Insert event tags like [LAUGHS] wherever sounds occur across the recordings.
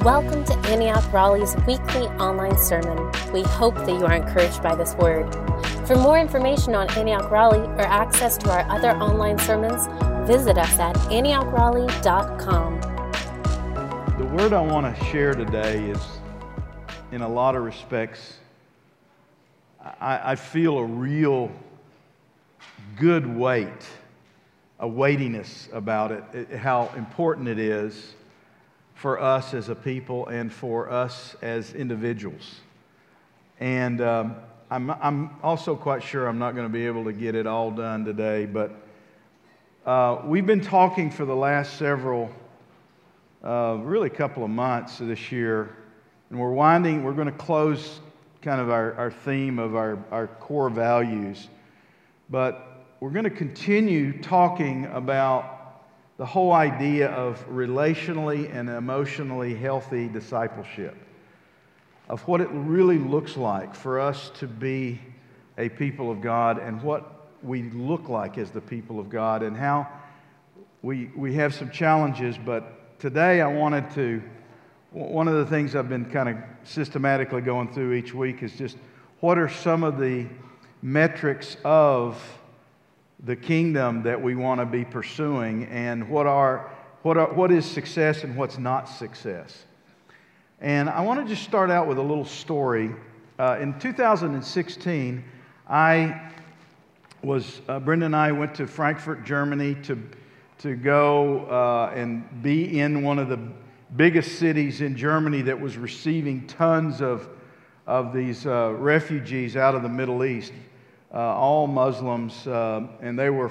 Welcome to Antioch Raleigh's weekly online sermon. We hope that you are encouraged by this word. For more information on Antioch Raleigh or access to our other online sermons, visit us at antiochraleigh.com. The word I want to share today is, in a lot of respects, I, I feel a real good weight, a weightiness about it, it, how important it is for us as a people and for us as individuals. And um, I'm, I'm also quite sure I'm not going to be able to get it all done today, but uh, we've been talking for the last several, uh, really couple of months this year, and we're winding, we're going to close kind of our, our theme of our, our core values. But we're going to continue talking about the whole idea of relationally and emotionally healthy discipleship, of what it really looks like for us to be a people of God and what we look like as the people of God and how we, we have some challenges. But today I wanted to, one of the things I've been kind of systematically going through each week is just what are some of the metrics of the kingdom that we want to be pursuing and what, are, what, are, what is success and what's not success. And I want to just start out with a little story. Uh, in 2016, I was, uh, Brenda and I went to Frankfurt, Germany to, to go uh, and be in one of the biggest cities in Germany that was receiving tons of, of these uh, refugees out of the Middle East all Muslims, uh, and they were,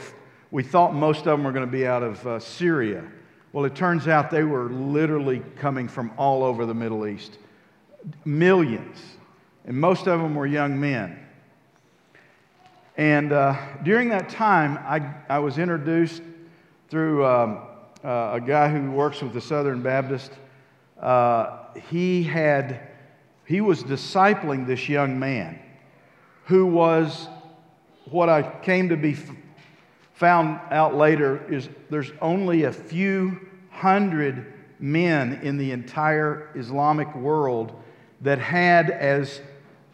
we thought most of them were going to be out of uh, Syria. Well, it turns out they were literally coming from all over the Middle East. Millions. And most of them were young men. And uh, during that time, I, I was introduced through um, uh, a guy who works with the Southern Baptist. Uh, he had, he was discipling this young man who was what I came to be found out later is there's only a few hundred men in the entire Islamic world that had as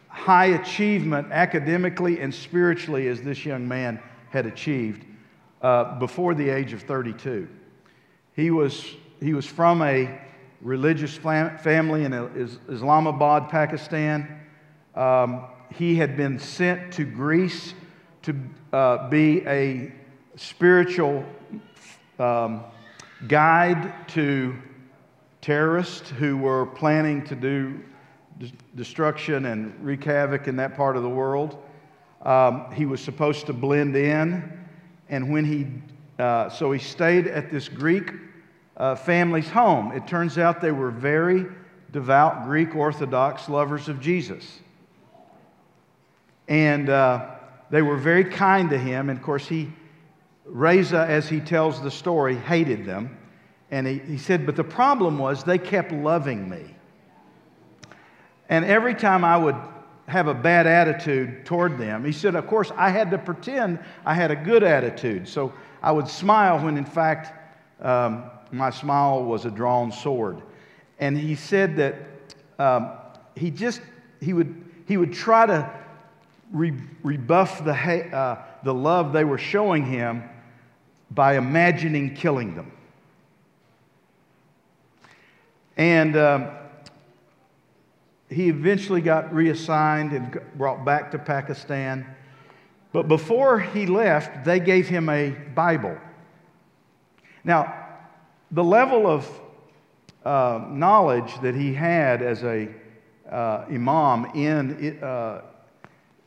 high achievement academically and spiritually as this young man had achieved uh, before the age of 32. He was, he was from a religious family in Islamabad, Pakistan. Um, he had been sent to Greece to uh, be a spiritual um, guide to terrorists who were planning to do destruction and wreak havoc in that part of the world. Um, he was supposed to blend in, and when he uh, so he stayed at this Greek uh, family's home. It turns out they were very devout Greek Orthodox lovers of Jesus, and. Uh, they were very kind to him. And of course, he, Reza, as he tells the story, hated them. And he, he said, But the problem was they kept loving me. And every time I would have a bad attitude toward them, he said, Of course, I had to pretend I had a good attitude. So I would smile when, in fact, um, my smile was a drawn sword. And he said that um, he just, he would, he would try to rebuff the, uh, the love they were showing him by imagining killing them. And um, he eventually got reassigned and brought back to Pakistan. But before he left, they gave him a Bible. Now, the level of uh, knowledge that he had as a uh, imam in uh,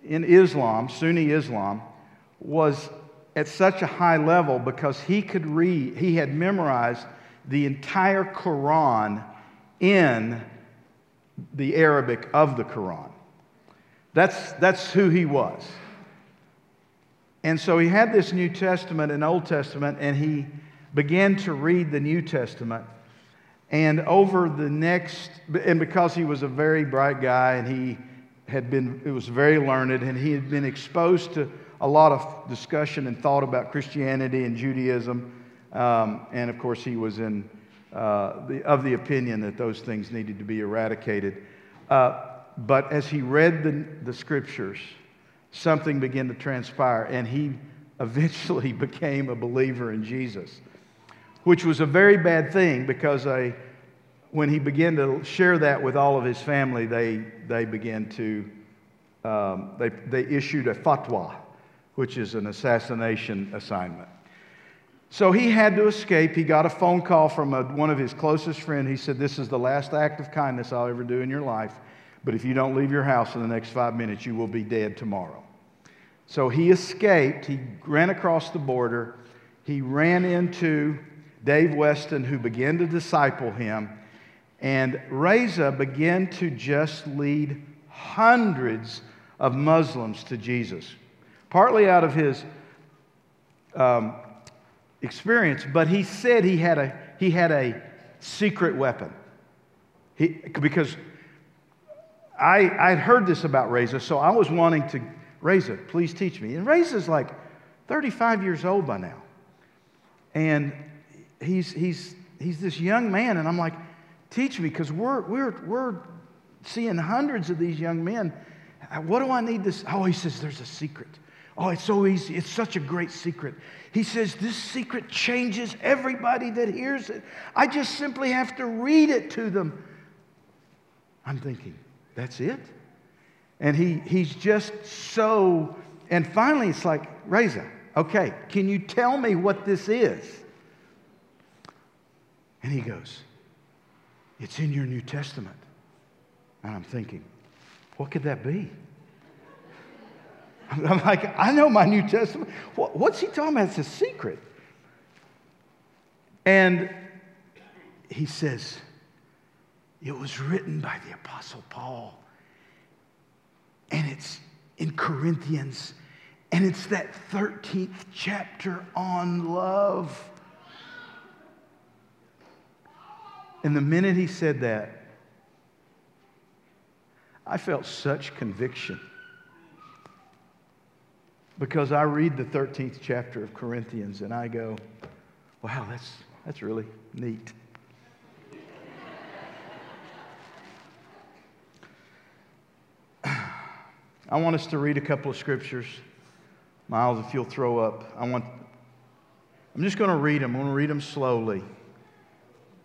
in Islam, Sunni Islam, was at such a high level because he could read, he had memorized the entire Quran in the Arabic of the Quran. That's, that's who he was. And so he had this New Testament and Old Testament, and he began to read the New Testament. And over the next, and because he was a very bright guy and he had been, it was very learned, and he had been exposed to a lot of discussion and thought about Christianity and Judaism. Um, and of course, he was in uh, the, of the opinion that those things needed to be eradicated. Uh, but as he read the, the scriptures, something began to transpire, and he eventually [LAUGHS] became a believer in Jesus, which was a very bad thing because I, when he began to share that with all of his family, they, they began to, um, they, they issued a fatwa, which is an assassination assignment. So he had to escape. He got a phone call from a, one of his closest friends. He said, This is the last act of kindness I'll ever do in your life. But if you don't leave your house in the next five minutes, you will be dead tomorrow. So he escaped. He ran across the border. He ran into Dave Weston, who began to disciple him. And Reza began to just lead hundreds of Muslims to Jesus, partly out of his um, experience, but he said he had a, he had a secret weapon. He, because I, I'd heard this about Reza, so I was wanting to, Reza, please teach me. And Reza's like 35 years old by now. And he's, he's, he's this young man, and I'm like, teach me, because we're, we're, we're seeing hundreds of these young men. What do I need this? Oh, he says, there's a secret. Oh, it's so easy. It's such a great secret. He says, This secret changes everybody that hears it. I just simply have to read it to them. I'm thinking, That's it? And he, he's just so. And finally, it's like, Reza, okay, can you tell me what this is? And he goes, It's in your New Testament. And I'm thinking, What could that be? [LAUGHS] I'm like, I know my New Testament. What's he talking about? It's a secret. And he says, it was written by the Apostle Paul. And it's in Corinthians. And it's that 13th chapter on love. And the minute he said that, I felt such conviction because I read the 13th chapter of Corinthians and I go, wow, that's, that's really neat. [SIGHS] I want us to read a couple of scriptures. Miles, if you'll throw up, I want, I'm just going to read them. I'm going to read them slowly.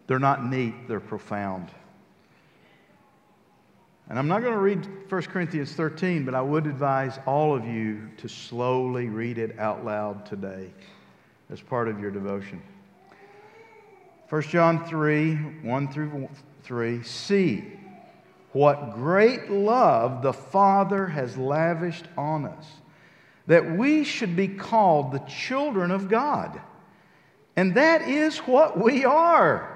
They're not neat, they're profound. And I'm not going to read 1 Corinthians 13, but I would advise all of you to slowly read it out loud today as part of your devotion. 1 John 3 1 through 3. See what great love the Father has lavished on us, that we should be called the children of God. And that is what we are.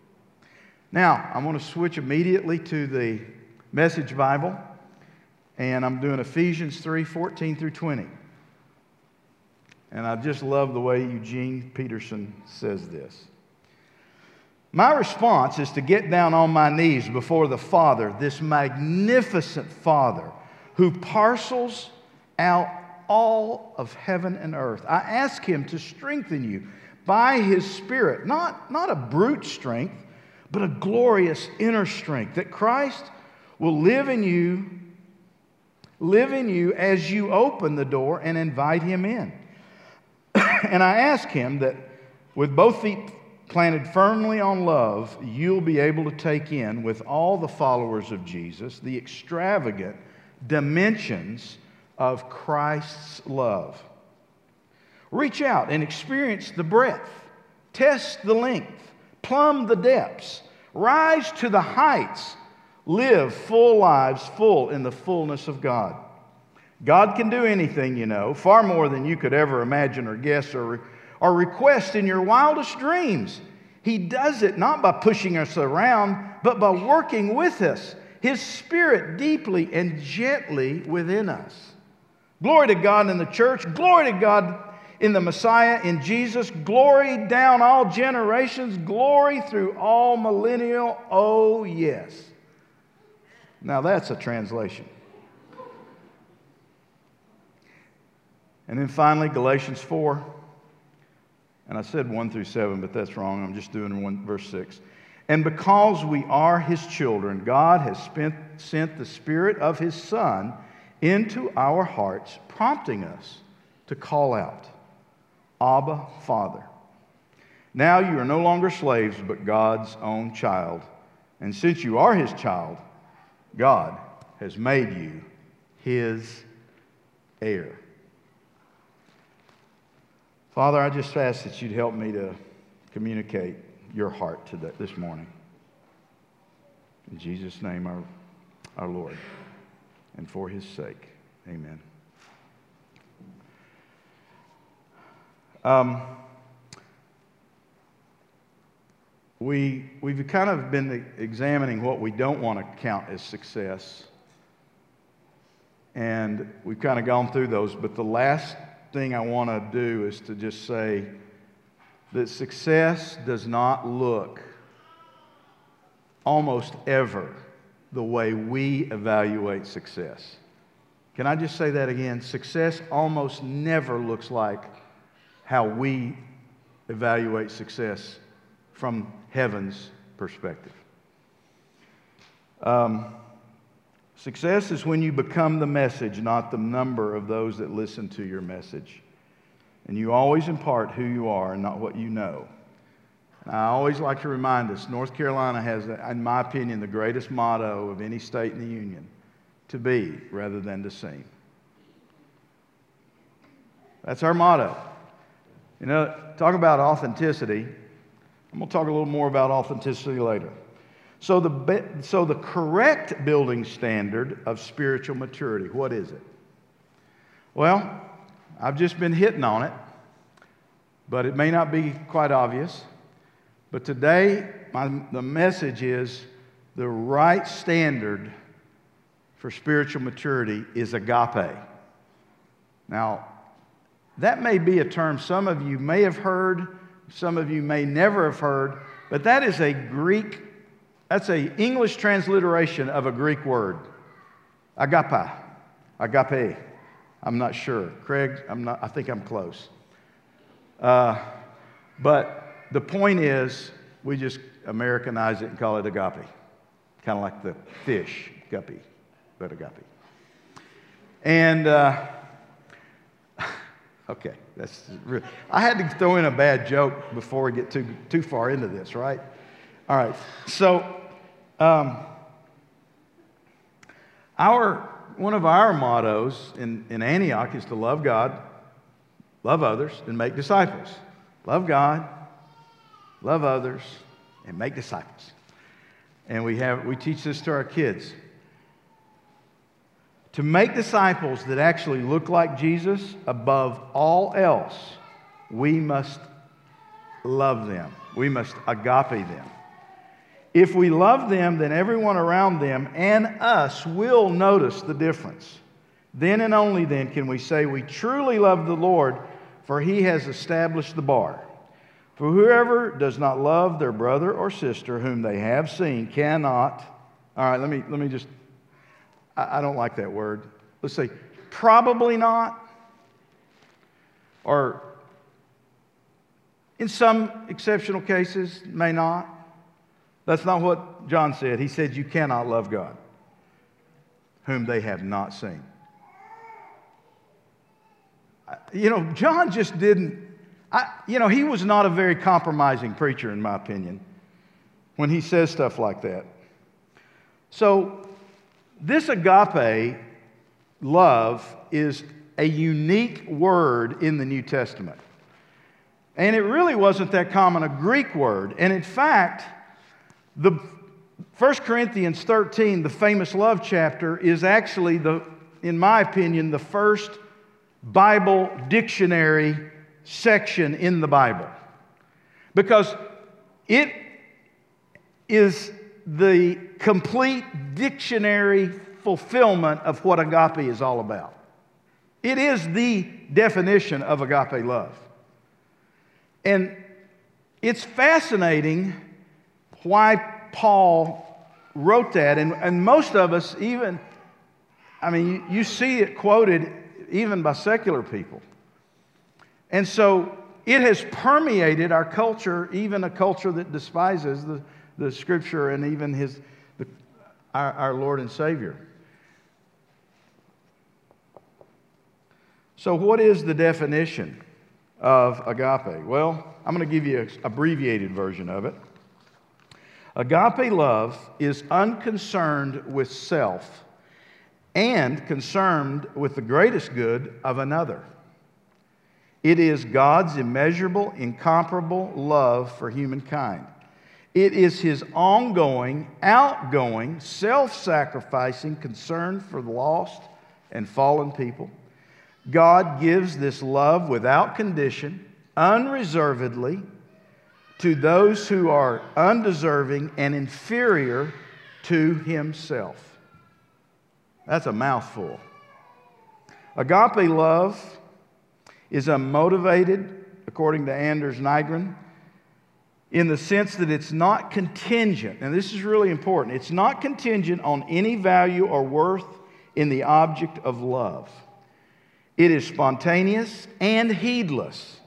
Now, I'm going to switch immediately to the Message Bible, and I'm doing Ephesians 3 14 through 20. And I just love the way Eugene Peterson says this. My response is to get down on my knees before the Father, this magnificent Father who parcels out all of heaven and earth. I ask Him to strengthen you by His Spirit, not, not a brute strength, but a glorious inner strength, that Christ will live in you, live in you as you open the door and invite him in. [COUGHS] and I ask him that with both feet planted firmly on love, you'll be able to take in with all the followers of Jesus the extravagant dimensions of Christ's love. Reach out and experience the breadth, test the length, plumb the depths, rise to the heights live full lives, full in the fullness of God. God can do anything, you know, far more than you could ever imagine or guess or, or request in your wildest dreams. He does it not by pushing us around, but by working with us, His Spirit deeply and gently within us. Glory to God in the church. Glory to God in the Messiah, in Jesus. Glory down all generations. Glory through all millennial. Oh, yes. Now that's a translation. And then finally, Galatians 4. And I said 1 through 7, but that's wrong. I'm just doing one, verse 6. And because we are his children, God has spent, sent the Spirit of his Son into our hearts, prompting us to call out, Abba, Father. Now you are no longer slaves, but God's own child. And since you are his child, God has made you his heir. Father, I just ask that you'd help me to communicate your heart today, this morning. In Jesus' name, our, our Lord, and for his sake, amen. Um, we, we've kind of been examining what we don't want to count as success. And we've kind of gone through those, but the last thing I want to do is to just say that success does not look almost ever the way we evaluate success. Can I just say that again? Success almost never looks like how we evaluate success from heaven's perspective. Um, Success is when you become the message, not the number of those that listen to your message. And you always impart who you are and not what you know. And I always like to remind us North Carolina has, in my opinion, the greatest motto of any state in the Union to be rather than to seem. That's our motto. You know, talk about authenticity. I'm going to talk a little more about authenticity later. So the, so the correct building standard of spiritual maturity, what is it? Well, I've just been hitting on it, but it may not be quite obvious. But today, my, the message is the right standard for spiritual maturity is agape. Now, that may be a term some of you may have heard, some of you may never have heard, but that is a Greek that's an English transliteration of a Greek word, agape. Agape. I'm not sure. Craig, I'm not, I think I'm close. Uh, but the point is, we just Americanize it and call it agape. Kind of like the fish, guppy, but agape. And, uh, okay, that's real. I had to throw in a bad joke before we get too, too far into this, right? All right, so um, our, one of our mottos in, in Antioch is to love God, love others, and make disciples. Love God, love others, and make disciples. And we, have, we teach this to our kids. To make disciples that actually look like Jesus above all else, we must love them. We must agape them. If we love them, then everyone around them and us will notice the difference. Then and only then can we say we truly love the Lord, for he has established the bar. For whoever does not love their brother or sister whom they have seen cannot. All right, let me, let me just, I, I don't like that word. Let's say, probably not, or in some exceptional cases, may not. That's not what John said. He said, You cannot love God, whom they have not seen. You know, John just didn't, I, you know, he was not a very compromising preacher, in my opinion, when he says stuff like that. So, this agape love is a unique word in the New Testament. And it really wasn't that common a Greek word. And in fact, the 1 Corinthians 13, the famous love chapter, is actually the, in my opinion, the first Bible dictionary section in the Bible. Because It is the complete dictionary fulfillment of what agape is all about. It is the definition of agape love. And it's fascinating why Paul wrote that. And, and most of us, even, I mean, you, you see it quoted even by secular people. And so it has permeated our culture, even a culture that despises the, the scripture and even his, the, our, our Lord and Savior. So, what is the definition of agape? Well, I'm going to give you an abbreviated version of it. Agape love is unconcerned with self and concerned with the greatest good of another. It is God's immeasurable, incomparable love for humankind. It is his ongoing, outgoing, self sacrificing concern for the lost and fallen people. God gives this love without condition, unreservedly, to those who are undeserving and inferior to himself. That's a mouthful. Agape love is unmotivated, according to Anders Nygren, in the sense that it's not contingent. And this is really important. It's not contingent on any value or worth in the object of love. It is spontaneous and heedless,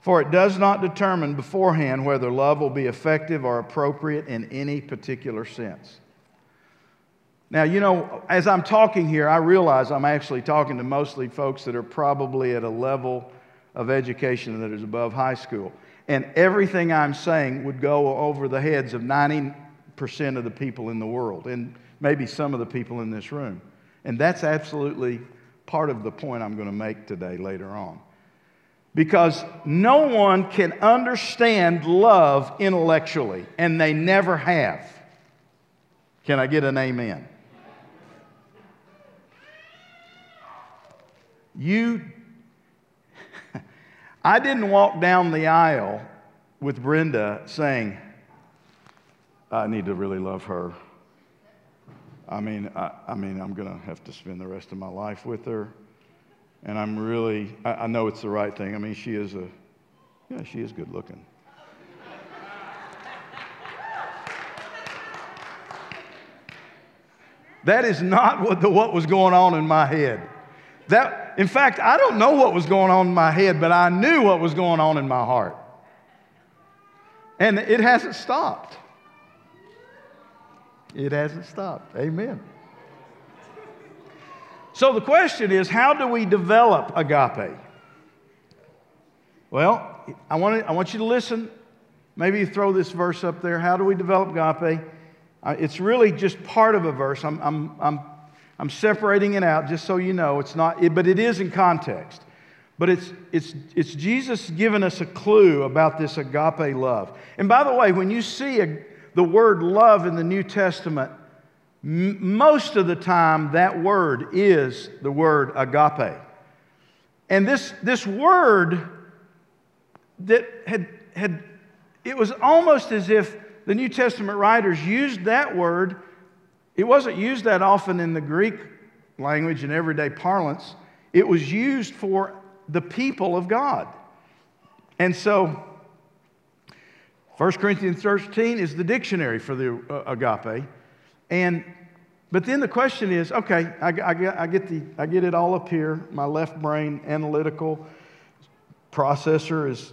for it does not determine beforehand whether love will be effective or appropriate in any particular sense. Now, you know, as I'm talking here, I realize I'm actually talking to mostly folks that are probably at a level of education that is above high school. And everything I'm saying would go over the heads of 90% of the people in the world, and maybe some of the people in this room. And that's absolutely part of the point I'm going to make today later on. Because no one can understand love intellectually, and they never have. Can I get an amen? You, I didn't walk down the aisle with Brenda saying, I need to really love her. I mean, I, I mean, I'm going to have to spend the rest of my life with her. And I'm really, I, I know it's the right thing. I mean, she is a, yeah, she is good looking. that is not what, the, what was going on in my head. That, in fact, I don't know what was going on in my head, but I knew what was going on in my heart. And it hasn't stopped. It hasn't stopped. Amen. So the question is how do we develop agape? Well, I want, to, I want you to listen. Maybe you throw this verse up there. How do we develop agape? Uh, it's really just part of a verse. I'm, I'm, I'm I'm separating it out just so you know. It's not, but it is in context. But it's, it's, it's Jesus giving us a clue about this agape love. And by the way, when you see a, the word love in the New Testament, m- most of the time that word is the word agape. And this, this word that had, had, it was almost as if the New Testament writers used that word it wasn't used that often in the Greek language and everyday parlance. It was used for the people of God. And so, 1 Corinthians 13 is the dictionary for the uh, agape. And, but then the question is okay, I, I, I, get the, I get it all up here. My left brain analytical processor is,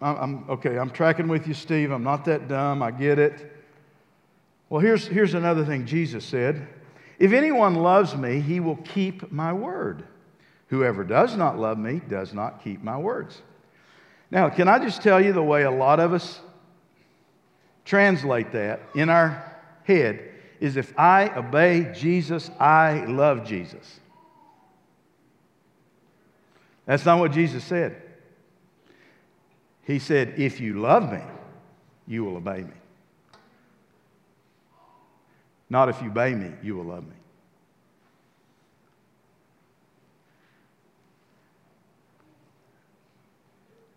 I'm, okay, I'm tracking with you, Steve. I'm not that dumb. I get it. Well, here's, here's another thing Jesus said If anyone loves me, he will keep my word. Whoever does not love me does not keep my words. Now, can I just tell you the way a lot of us translate that in our head is if I obey Jesus, I love Jesus. That's not what Jesus said. He said, If you love me, you will obey me. Not if you obey me, you will love me.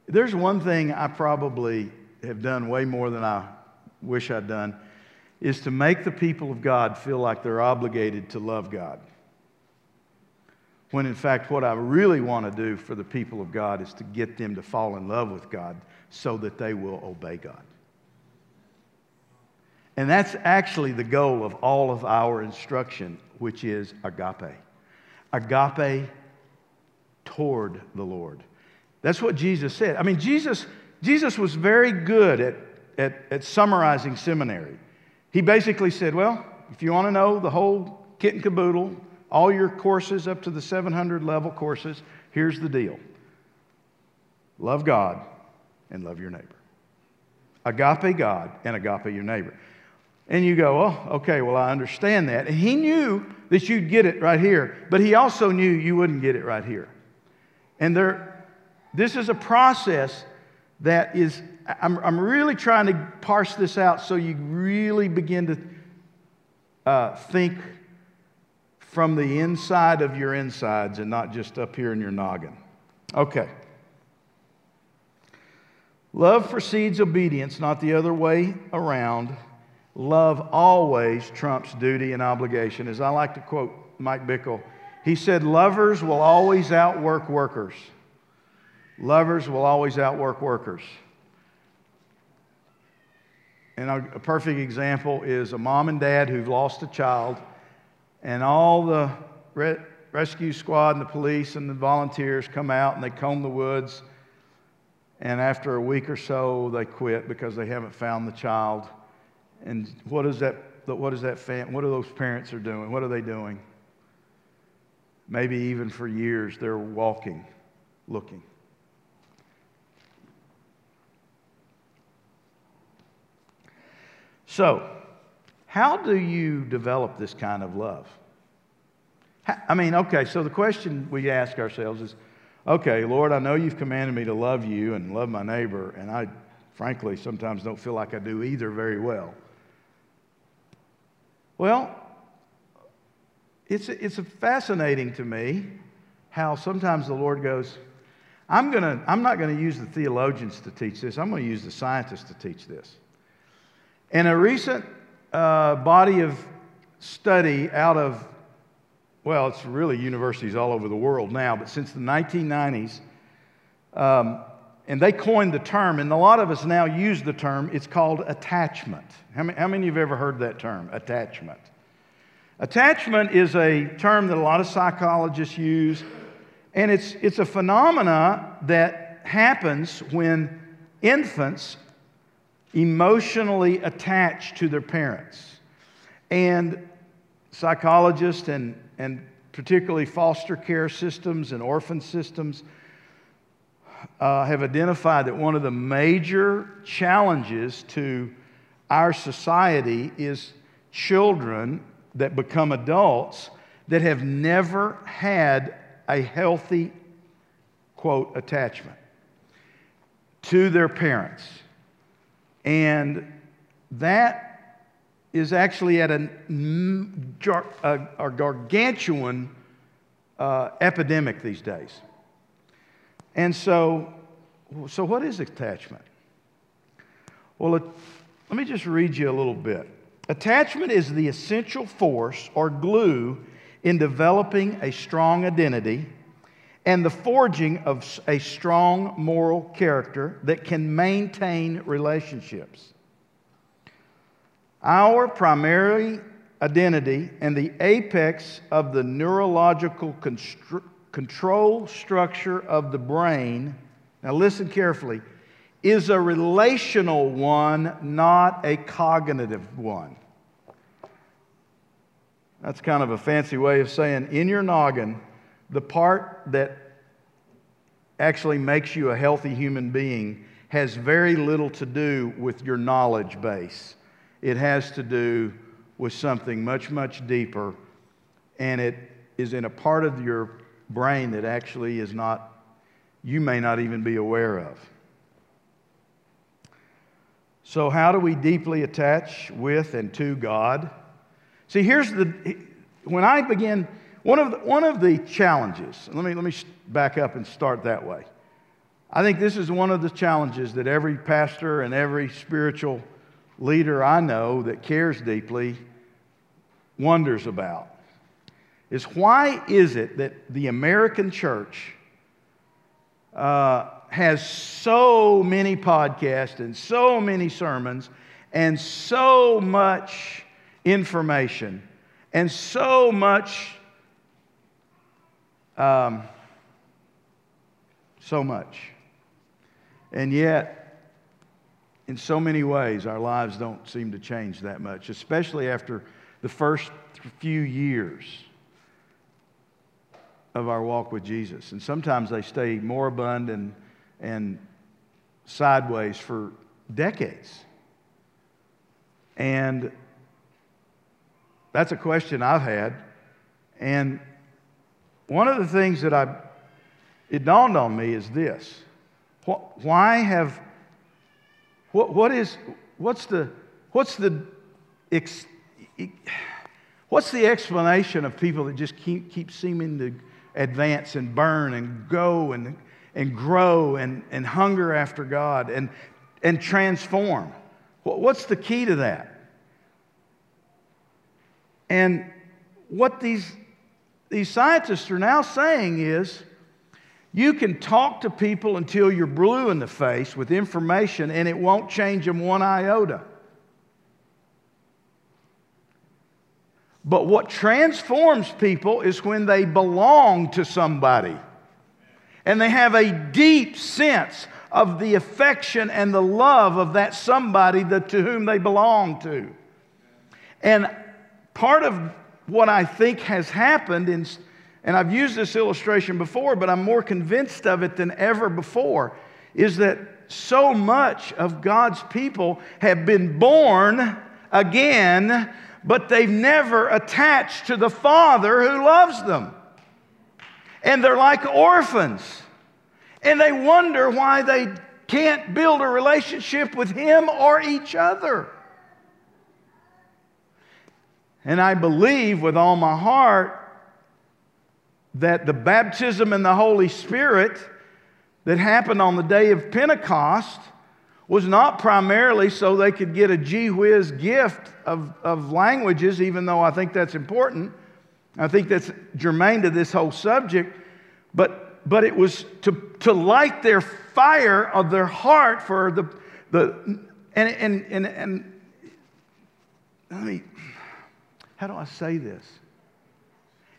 There's one thing I probably have done way more than I wish I'd done, is to make the people of God feel like they're obligated to love God. When in fact, what I really want to do for the people of God is to get them to fall in love with God so that they will obey God. And that's actually the goal of all of our instruction, which is agape. Agape toward the Lord. That's what Jesus said. I mean, Jesus, Jesus was very good at, at, at summarizing seminary. He basically said, Well, if you want to know the whole kit and caboodle, all your courses up to the 700 level courses, here's the deal love God and love your neighbor. Agape God and agape your neighbor. And you go, oh, okay, well, I understand that. And he knew that you'd get it right here, but he also knew you wouldn't get it right here. And there, this is a process that is, I'm, I'm really trying to parse this out so you really begin to uh, think from the inside of your insides and not just up here in your noggin. Okay. Love precedes obedience, not the other way around. Love always trumps duty and obligation. As I like to quote Mike Bickle, he said, Lovers will always outwork workers. Lovers will always outwork workers. And a, perfect example is a mom and dad who've lost a child, and all the re- rescue squad and the police and the volunteers come out and they comb the woods. And after a week or so, they quit because they haven't found the child. And what is that? What is that? Fam- what are those parents are doing? What are they doing? Maybe even for years, they're walking, looking. So, how do you develop this kind of love? I mean, okay, so the question we ask ourselves is okay, Lord, I know you've commanded me to love you and love my neighbor, and I frankly sometimes don't feel like I do either very well. Well, it's, it's fascinating to me how sometimes the Lord goes, I'm, gonna, I'm not going to use the theologians to teach this, I'm going to use the scientists to teach this. In a recent uh, body of study out of, well, it's really universities all over the world now, but since the 1990s, um, and they coined the term, and a lot of us now use the term, it's called attachment. How many, how many of you have ever heard that term, attachment? Attachment is a term that a lot of psychologists use, and it's, it's a phenomena that happens when infants emotionally attached to their parents. And psychologists and, and particularly foster care systems and orphan systems uh, have identified that one of the major challenges to our society is children that become adults that have never had a healthy, quote, attachment to their parents. And that is actually at a, a, gargantuan uh, epidemic these days. And so, so what is attachment? Well, it, let me just read you a little bit. Attachment is the essential force or glue in developing a strong identity and the forging of a strong moral character that can maintain relationships. Our primary identity and the apex of the neurological constru- control structure of the brain, now listen carefully, is a relational one, not a cognitive one. That's kind of a fancy way of saying in your noggin, the part that actually makes you a healthy human being has very little to do with your knowledge base. It has to do with something much, much deeper, and it is in a part of your brain that actually is not, you may not even be aware of. So, how do we deeply attach with and to God? See, here's the, when I begin one of the, one of the challenges, let me, let me back up and start that way. I think this is one of the challenges that every pastor and every spiritual leader I know that cares deeply wonders about. Is why is it that the American church uh, has so many podcasts and so many sermons and so much information and so much, um, so much. And yet, in so many ways, our lives don't seem to change that much, especially after the first few years of our walk with Jesus. And sometimes they stay moribund and, and sideways for decades. And that's a question I've had. And one of the things that I, it dawned on me is this. Why have, what, what is, what's the, what's the, ex, what's the explanation of people that just keep, keep seeming to advance and burn and go and, and grow and, and hunger after God and, and transform? What's the key to that? And what these, these scientists are now saying is you can talk to people until you're blue in the face with information and it won't change them one iota. But what transforms people is when they belong to somebody and they have a deep sense of the affection and the love of that somebody that, to whom they belong to. And part of what I think has happened, in, and I've used this illustration before, but I'm more convinced of it than ever before, is that so much of God's people have been born again, but they've never attached to the Father who loves them. And they're like orphans. And they wonder why they can't build a relationship with Him or each other. And I believe with all my heart that the baptism in the Holy Spirit that happened on the day of Pentecost was not primarily so they could get a gee whiz gift of, of languages, even though I think that's important. I think that's germane to this whole subject. But, but it was to, to light their fire of their heart for the, the and, and, and, and let me how do I say this?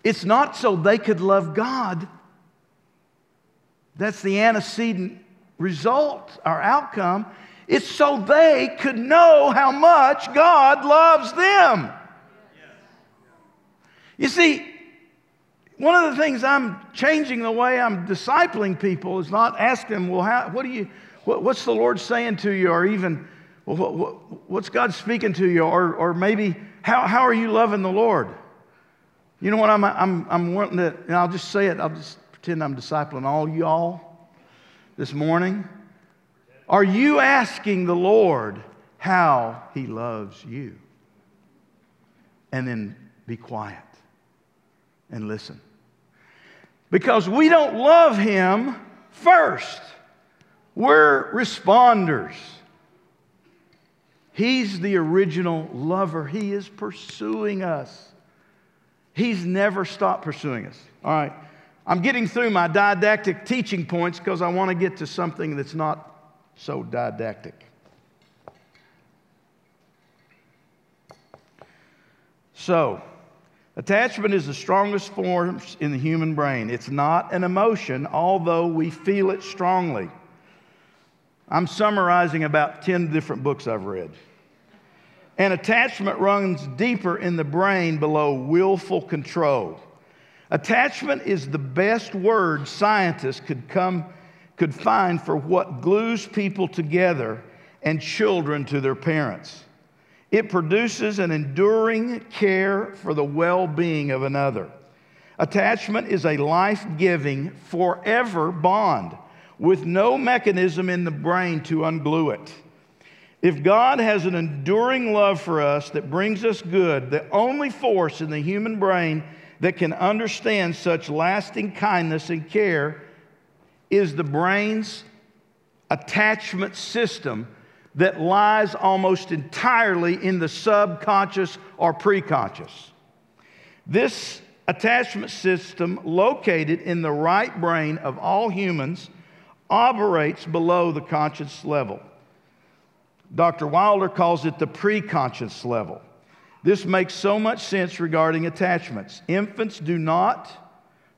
It's not so they could love God. That's the antecedent result, our outcome. It's so they could know how much God loves them. You see, one of the things I'm changing the way I'm discipling people is not ask them, well, how, what do you, what, what's the Lord saying to you, or even, well, what, what, what's God speaking to you, or, or maybe how, how are you loving the Lord? You know what? I'm, I'm, I'm wanting to, and I'll just say it, I'll just pretend I'm discipling all y'all this morning. Are you asking the Lord how He loves you? And then be quiet and listen. Because we don't love Him first, we're responders. He's the original lover. He is pursuing us. He's never stopped pursuing us. All right. I'm getting through my didactic teaching points because I want to get to something that's not so didactic. So, attachment is the strongest form in the human brain. It's not an emotion, although we feel it strongly. I'm summarizing about 10 different books I've read. And attachment runs deeper in the brain below willful control. Attachment is the best word scientists could come could find for what glues people together and children to their parents. It produces an enduring care for the well-being of another. Attachment is a life-giving, forever bond with no mechanism in the brain to unglue it. If God has an enduring love for us that brings us good, the only force in the human brain that can understand such lasting kindness and care is the brain's attachment system that lies almost entirely in the subconscious or preconscious. This attachment system, located in the right brain of all humans, operates below the conscious level. Dr. Wilder calls it the preconscious level. This makes so much sense regarding attachments. Infants do not,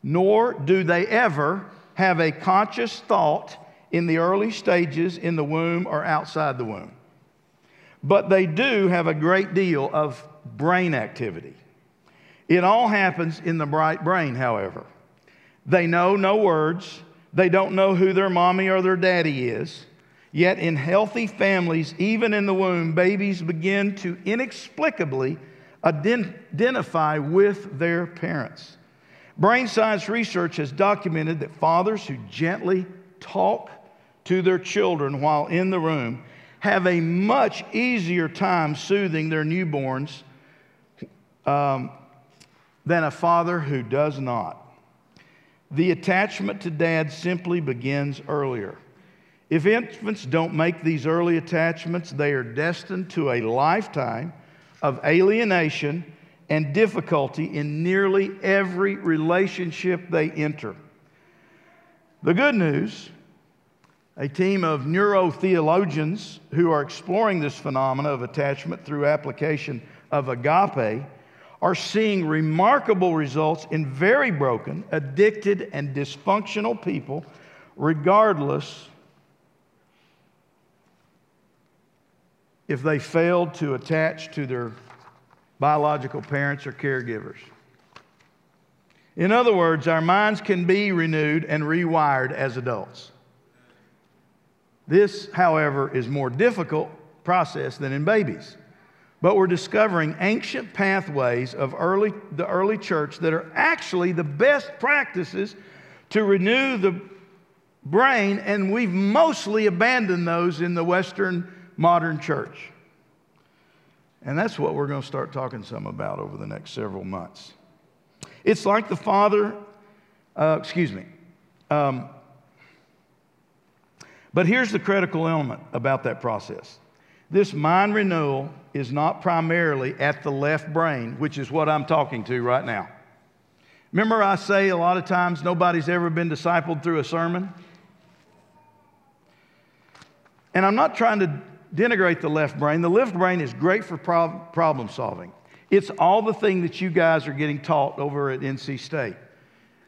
nor do they ever, have a conscious thought in the early stages in the womb or outside the womb. But they do have a great deal of brain activity. It all happens in the bright brain, however. They know no words, they don't know who their mommy or their daddy is. Yet, in healthy families, even in the womb, babies begin to inexplicably identify with their parents. Brain science research has documented that fathers who gently talk to their children while in the room have a much easier time soothing their newborns um, than a father who does not. The attachment to dad simply begins earlier. If infants don't make these early attachments, they are destined to a lifetime of alienation and difficulty in nearly every relationship they enter. The good news a team of neurotheologians who are exploring this phenomena of attachment through application of agape are seeing remarkable results in very broken, addicted, and dysfunctional people, regardless if they failed to attach to their biological parents or caregivers. In other words, our minds can be renewed and rewired as adults. This, however, is more difficult process than in babies. But we're discovering ancient pathways of early, the early church that are actually the best practices to renew the brain, and we've mostly abandoned those in the Western modern church. And that's what we're going to start talking some about over the next several months. It's like the Father, uh, excuse me. Um, but here's the critical element about that process this mind renewal is not primarily at the left brain, which is what I'm talking to right now. Remember, I say a lot of times nobody's ever been discipled through a sermon? And I'm not trying to denigrate the left brain. The left brain is great for prob- problem solving. It's all the thing that you guys are getting taught over at NC State.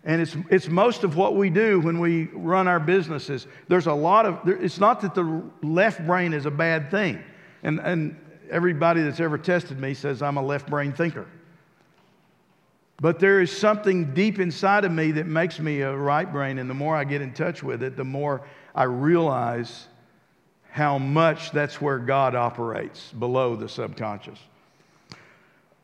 And it's, it's most of what we do when we run our businesses. There's a lot of, it's not that the left brain is a bad thing. And, and everybody that's ever tested me says I'm a left brain thinker. But there is something deep inside of me that makes me a right brain. And the more I get in touch with it, the more I realize how much that's where God operates below the subconscious.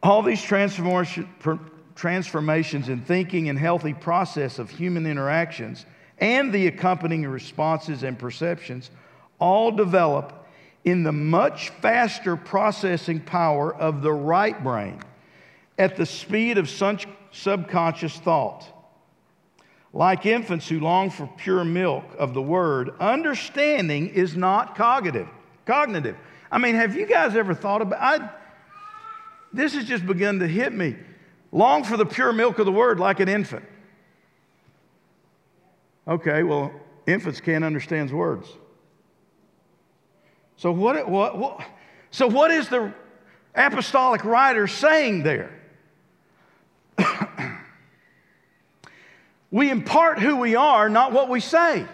All these transformations in thinking and healthy process of human interactions and the accompanying responses and perceptions all develop in the much faster processing power of the right brain at the speed of such subconscious thought. Like infants who long for pure milk of the word, understanding is not cognitive. Cognitive. I mean, have you guys ever thought about I, this has just begun to hit me. Long for the pure milk of the word like an infant. Okay, well, infants can't understand words. So what, what, what so what is the apostolic writer saying there? We impart who we are, not what we say.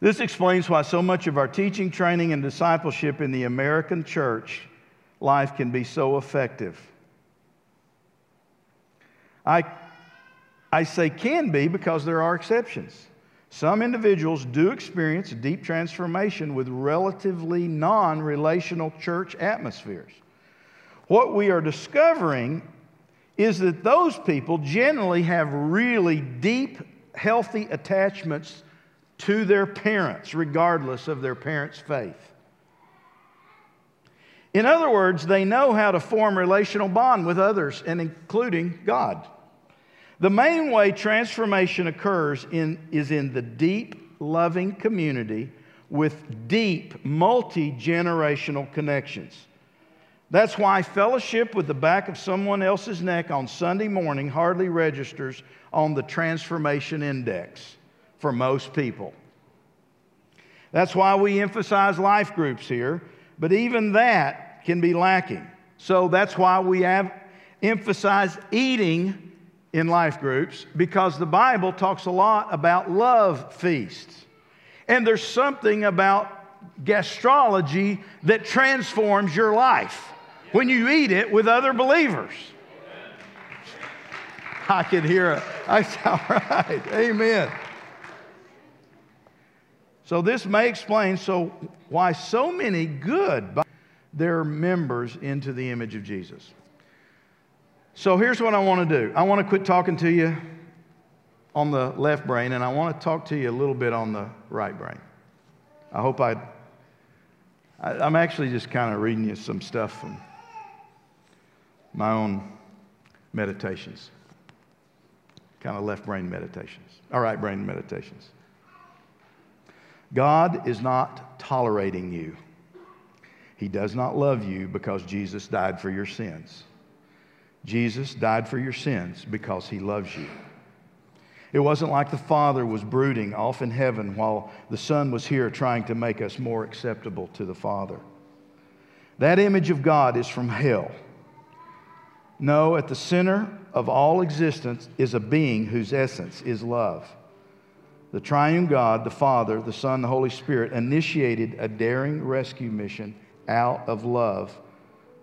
This explains why so much of our teaching, training, and discipleship in the American church life can be so effective. I, I say can be because there are exceptions. Some individuals do experience deep transformation with relatively non relational church atmospheres. What we are discovering is that those people generally have really deep, healthy attachments to their parents, regardless of their parents' faith. In other words, they know how to form relational bond with others and including God. The main way transformation occurs in, is in the deep, loving community with deep, multi generational connections. That's why fellowship with the back of someone else's neck on Sunday morning hardly registers on the transformation index for most people. That's why we emphasize life groups here, but even that can be lacking. So that's why we have emphasized eating in life groups because the Bible talks a lot about love feasts. And there's something about gastrology that transforms your life when you eat it with other believers. I can hear it. That's [LAUGHS] all right. Amen. So this may explain so why so many good their members into the image of Jesus. So here's what I want to do. I want to quit talking to you on the left brain and I want to talk to you a little bit on the right brain. I hope I, I I'm actually just kind of reading you some stuff from my own meditations, kind of left brain meditations, all right brain meditations. God is not tolerating you. He does not love you because Jesus died for your sins. Jesus died for your sins because he loves you. It wasn't like the Father was brooding off in heaven while the Son was here trying to make us more acceptable to the Father. That image of God is from hell. No, at the center of all existence is a being whose essence is love. The triune God, the Father, the Son, the Holy Spirit, initiated a daring rescue mission out of love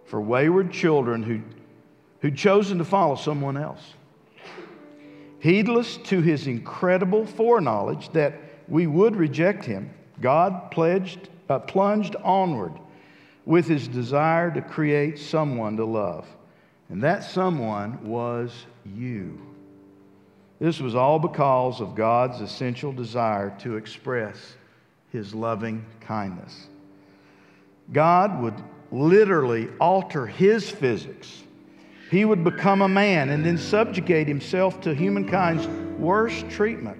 for wayward children who, who'd chosen to follow someone else. Heedless to his incredible foreknowledge that we would reject him, God pledged, uh, plunged onward with his desire to create someone to love. And that someone was you. This was all because of God's essential desire to express his loving kindness. God would literally alter his physics. He would become a man and then subjugate himself to humankind's worst treatment.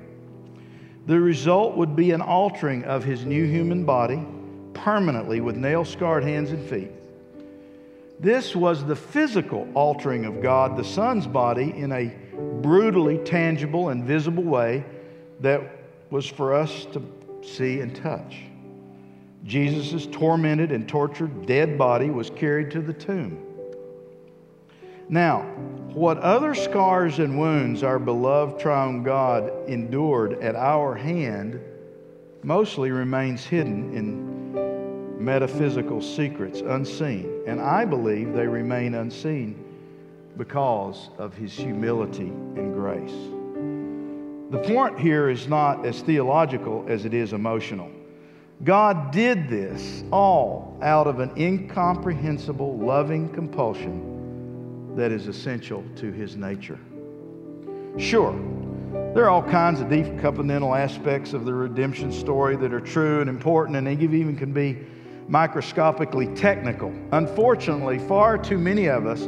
The result would be an altering of his new human body permanently with nail scarred hands and feet. This was the physical altering of God, the Son's body, in a brutally tangible and visible way that was for us to see and touch. Jesus' tormented and tortured dead body was carried to the tomb. Now, what other scars and wounds our beloved triune God endured at our hand mostly remains hidden in metaphysical secrets unseen, and I believe they remain unseen because of his humility and grace. The point here is not as theological as it is emotional. God did this all out of an incomprehensible, loving compulsion that is essential to his nature. Sure, there are all kinds of deep covenantal aspects of the redemption story that are true and important, and they even can be microscopically technical. Unfortunately, far too many of us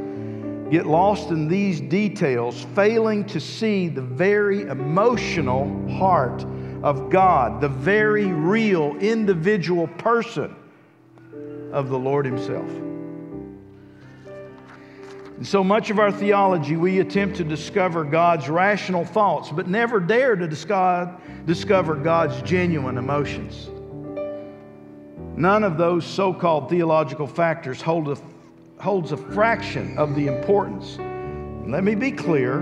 get lost in these details, failing to see the very emotional heart of God, the very real individual person of the Lord Himself. And so much of our theology, we attempt to discover God's rational thoughts, but never dare to discover God's genuine emotions. None of those so called theological factors hold a, holds a fraction of the importance. Let me be clear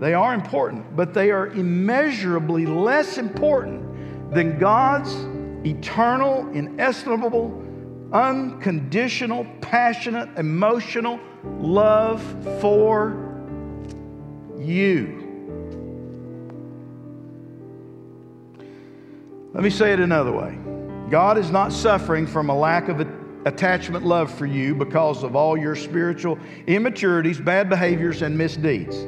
they are important, but they are immeasurably less important than God's eternal, inestimable, unconditional, passionate, emotional love for you. Let me say it another way. God is not suffering from a lack of attachment love for you because of all your spiritual immaturities, bad behaviors, and misdeeds.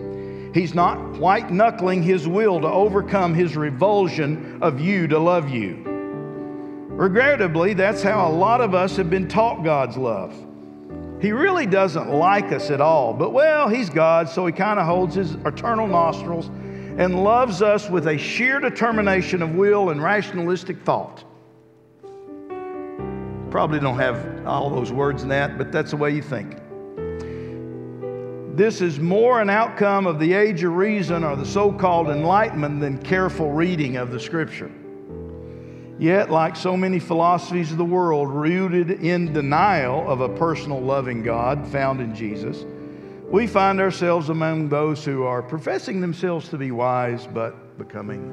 He's not white knuckling his will to overcome his revulsion of you to love you. Regrettably, that's how a lot of us have been taught God's love. He really doesn't like us at all, but well, He's God, so He kind of holds His eternal nostrils and loves us with a sheer determination of will and rationalistic thought. Probably don't have all those words in that, but that's the way you think. This is more an outcome of the age of reason or the so called enlightenment than careful reading of the Scripture. Yet, like so many philosophies of the world rooted in denial of a personal loving God found in Jesus, we find ourselves among those who are professing themselves to be wise but becoming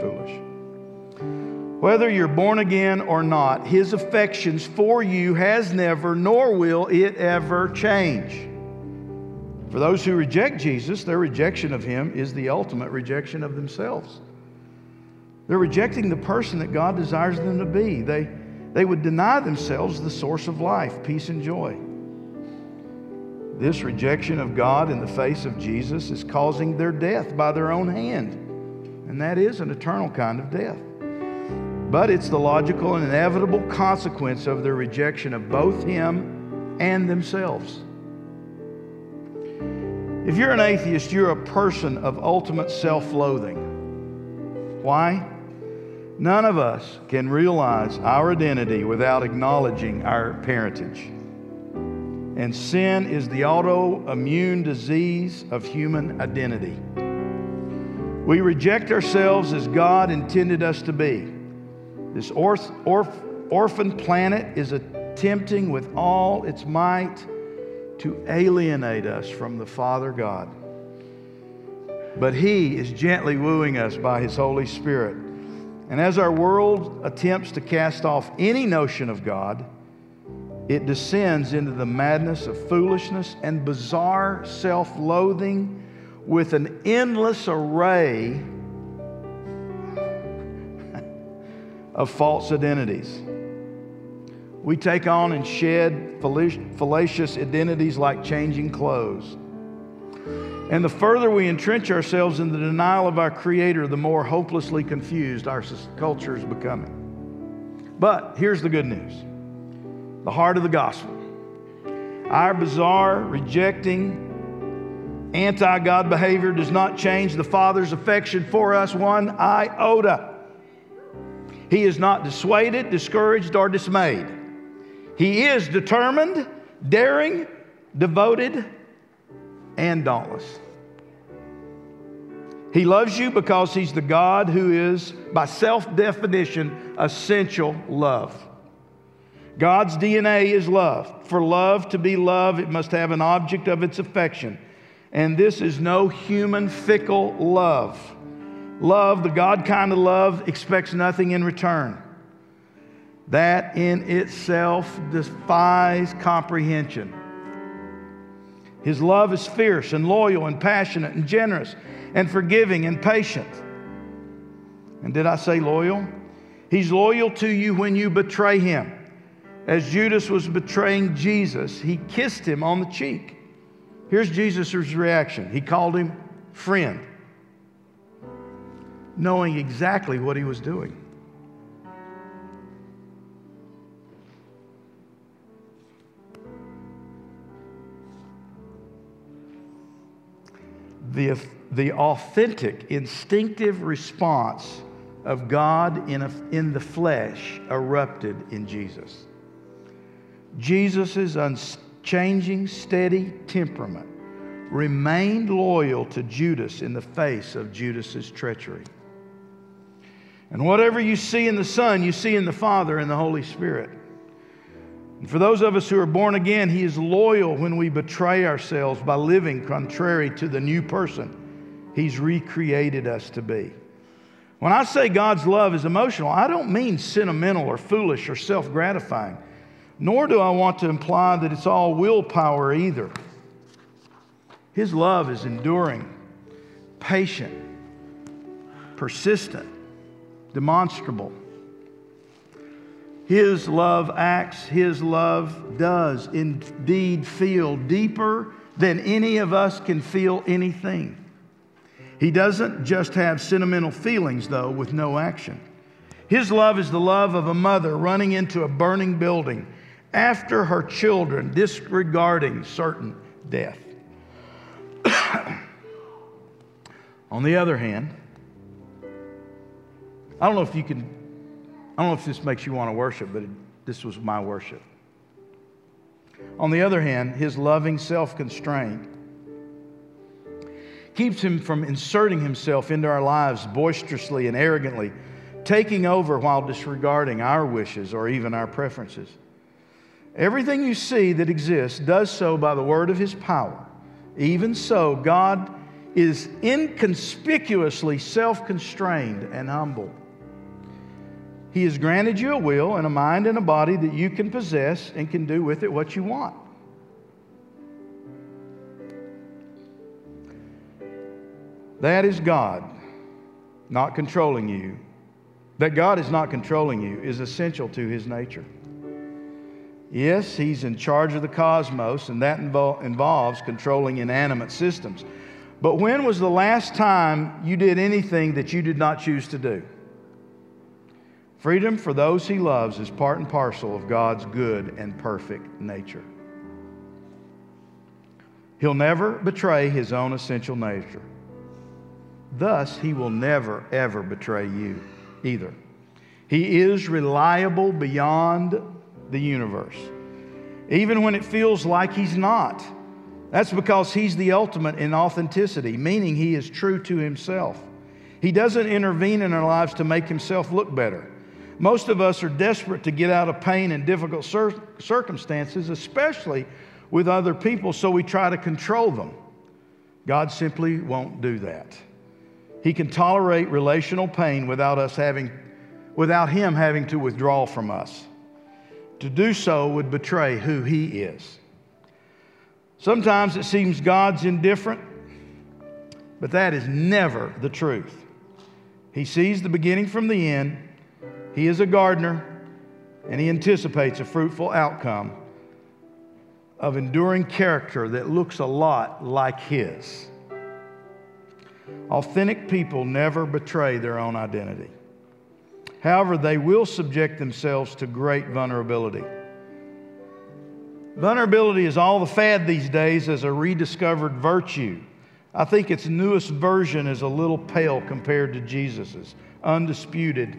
foolish. Whether you're born again or not, his affections for you has never, nor will it ever change. For those who reject Jesus, their rejection of him is the ultimate rejection of themselves. They're rejecting the person that God desires them to be. They, they would deny themselves the source of life, peace, and joy. This rejection of God in the face of Jesus is causing their death by their own hand. And that is an eternal kind of death. But it's the logical and inevitable consequence of their rejection of both Him and themselves. If you're an atheist, you're a person of ultimate self loathing. Why? None of us can realize our identity without acknowledging our parentage. And sin is the autoimmune disease of human identity. We reject ourselves as God intended us to be. This orphan planet is attempting with all its might to alienate us from the Father God. But He is gently wooing us by His Holy Spirit and as our world attempts to cast off any notion of God, it descends into the madness of foolishness and bizarre self loathing with an endless array of false identities. We take on and shed fallacious identities like changing clothes. And the further we entrench ourselves in the denial of our Creator, the more hopelessly confused our culture is becoming. But here's the good news the heart of the gospel. Our bizarre, rejecting, anti God behavior does not change the Father's affection for us one iota. He is not dissuaded, discouraged, or dismayed. He is determined, daring, devoted, and dauntless. He loves you because He's the God who is, by self definition, essential love. God's DNA is love. For love to be love, it must have an object of its affection. And this is no human, fickle love. Love, the God kind of love, expects nothing in return. That in itself defies comprehension. His love is fierce and loyal and passionate and generous and forgiving and patient. And did I say loyal? He's loyal to you when you betray him. As Judas was betraying Jesus, he kissed him on the cheek. Here's Jesus' reaction he called him friend, knowing exactly what he was doing. The, the authentic, instinctive response of God in, a, in the flesh erupted in Jesus. Jesus' unchanging, steady temperament remained loyal to Judas in the face of Judas's treachery. And whatever you see in the Son, you see in the Father and the Holy Spirit. And for those of us who are born again, He is loyal when we betray ourselves by living contrary to the new person He's recreated us to be. When I say God's love is emotional, I don't mean sentimental or foolish or self gratifying, nor do I want to imply that it's all willpower either. His love is enduring, patient, persistent, demonstrable. His love acts, His love does indeed feel deeper than any of us can feel anything. He doesn't just have sentimental feelings, though, with no action. His love is the love of a mother running into a burning building after her children, disregarding certain death. [COUGHS] On the other hand, I don't know if you can, I don't know if this makes you want to worship, but it, this was my worship. On the other hand, his loving self constraint keeps him from inserting himself into our lives boisterously and arrogantly, taking over while disregarding our wishes or even our preferences. Everything you see that exists does so by the word of his power. Even so, God is inconspicuously self constrained and humble. He has granted you a will and a mind and a body that you can possess and can do with it what you want. That is God not controlling you. That God is not controlling you is essential to his nature. Yes, he's in charge of the cosmos, and that invo- involves controlling inanimate systems. But when was the last time you did anything that you did not choose to do? Freedom for those he loves is part and parcel of God's good and perfect nature. He'll never betray his own essential nature. Thus, he will never, ever betray you either. He is reliable beyond the universe, even when it feels like he's not. That's because he's the ultimate in authenticity, meaning he is true to himself. He doesn't intervene in our lives to make himself look better. Most of us are desperate to get out of pain and difficult cir- circumstances, especially with other people, so we try to control them. God simply won't do that. He can tolerate relational pain without us having without him having to withdraw from us. To do so would betray who he is. Sometimes it seems God's indifferent, but that is never the truth. He sees the beginning from the end. He is a gardener, and he anticipates a fruitful outcome of enduring character that looks a lot like his. Authentic people never betray their own identity. However, they will subject themselves to great vulnerability. Vulnerability is all the fad these days as a rediscovered virtue. I think its newest version is a little pale compared to Jesus' undisputed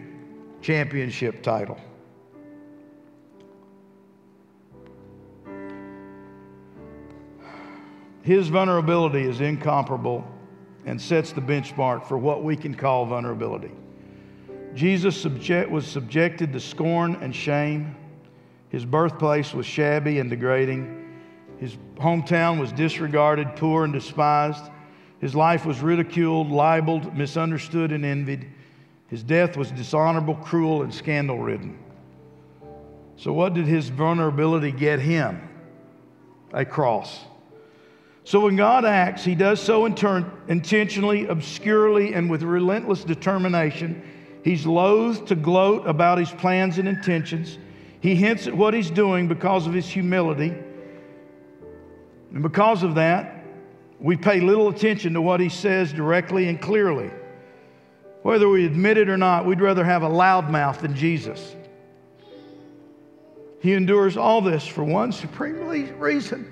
championship title. His vulnerability is incomparable and sets the benchmark for what we can call vulnerability. Jesus subject, was subjected to scorn and shame. His birthplace was shabby and degrading. His hometown was disregarded, poor, and despised. His life was ridiculed, libeled, misunderstood, and envied. His death was dishonorable, cruel, and scandal ridden. So, what did his vulnerability get him? A cross. So when God acts, he does so in turn, intentionally, obscurely, and with relentless determination. He's loath to gloat about his plans and intentions. He hints at what he's doing because of his humility. And because of that, we pay little attention to what he says directly and clearly. Whether we admit it or not, we'd rather have a loudmouth than Jesus. He endures all this for one supreme reason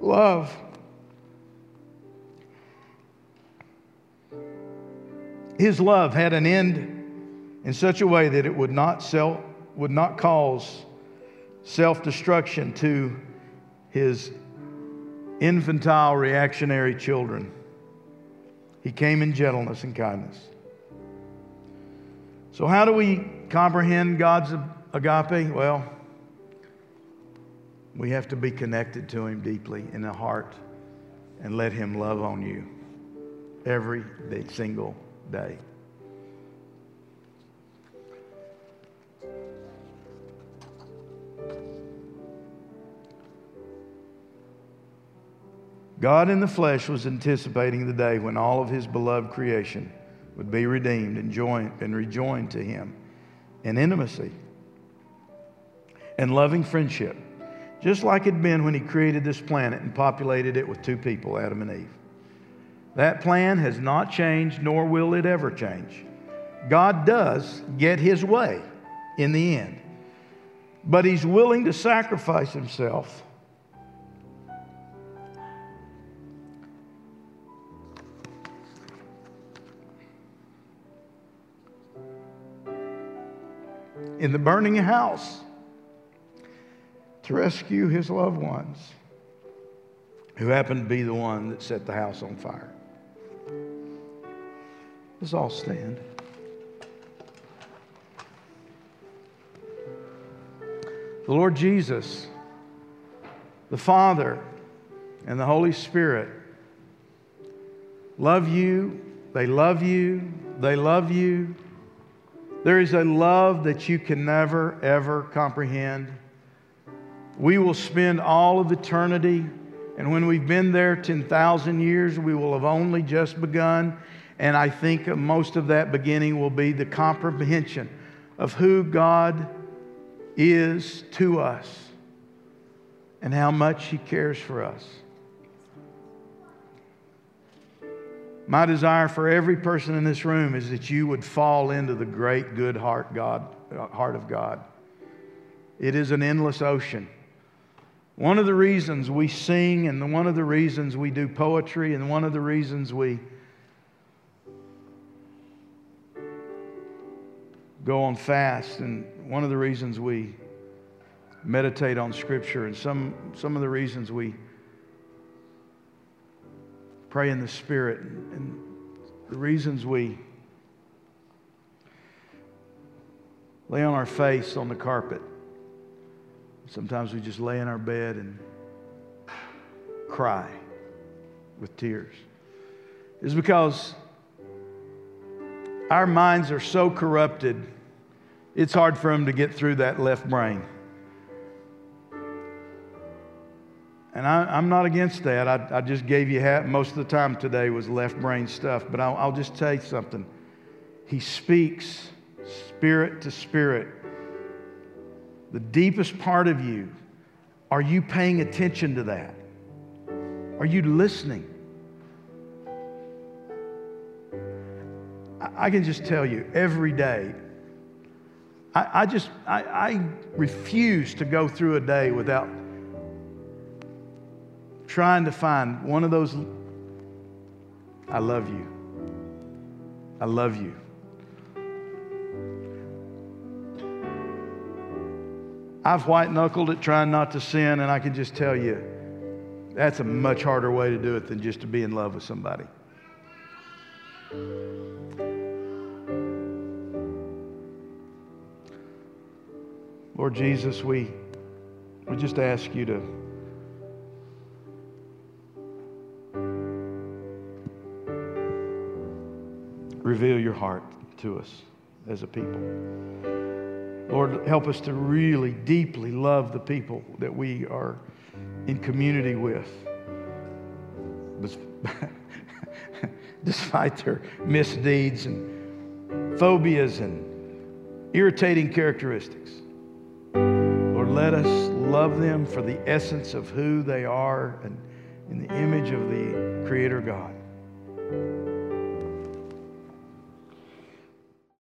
love. His love had an end in such a way that it would not, sell, would not cause self destruction to his infantile reactionary children. He came in gentleness and kindness. So, how do we comprehend God's agape? Well, we have to be connected to Him deeply in the heart and let Him love on you every single day. God in the flesh was anticipating the day when all of his beloved creation would be redeemed and, joined, and rejoined to him in intimacy and loving friendship just like it had been when he created this planet and populated it with two people, Adam and Eve. That plan has not changed, nor will it ever change. God does get his way in the end, but he's willing to sacrifice himself. In the burning house to rescue his loved ones who happened to be the one that set the house on fire. Let's all stand. The Lord Jesus, the Father, and the Holy Spirit love you. They love you. They love you. There is a love that you can never, ever comprehend. We will spend all of eternity, and when we've been there 10,000 years, we will have only just begun. And I think most of that beginning will be the comprehension of who God is to us and how much He cares for us. My desire for every person in this room is that you would fall into the great good heart God heart of God. It is an endless ocean. One of the reasons we sing and one of the reasons we do poetry and one of the reasons we go on fast. And one of the reasons we meditate on Scripture, and some, some of the reasons we pray in the Spirit, and, the reasons we lay on our face on the carpet. Sometimes we just lay in our bed and cry with tears. Is because our minds are so corrupted it's hard for them to get through that left brain. And I, am not against that. I, I just gave you half, most of the time today was left brain stuff. But I'll, I'll just tell you something. He speaks spirit to spirit. The deepest part of you, are you paying attention to that? Are you listening? I can just tell you every day, I, I just, I, I refuse to go through a day without trying to find one of those I love you. I love you. I've white knuckled it trying not to sin, and I can just tell you that's a much harder way to do it than just to be in love with somebody. Lord Jesus, we, we just ask you to reveal your heart to us as a people. Lord, help us to really deeply love the people that we are in community with. [LAUGHS] Despite their misdeeds and phobias and irritating characteristics. Lord, let us love them for the essence of who they are and in the image of the Creator God.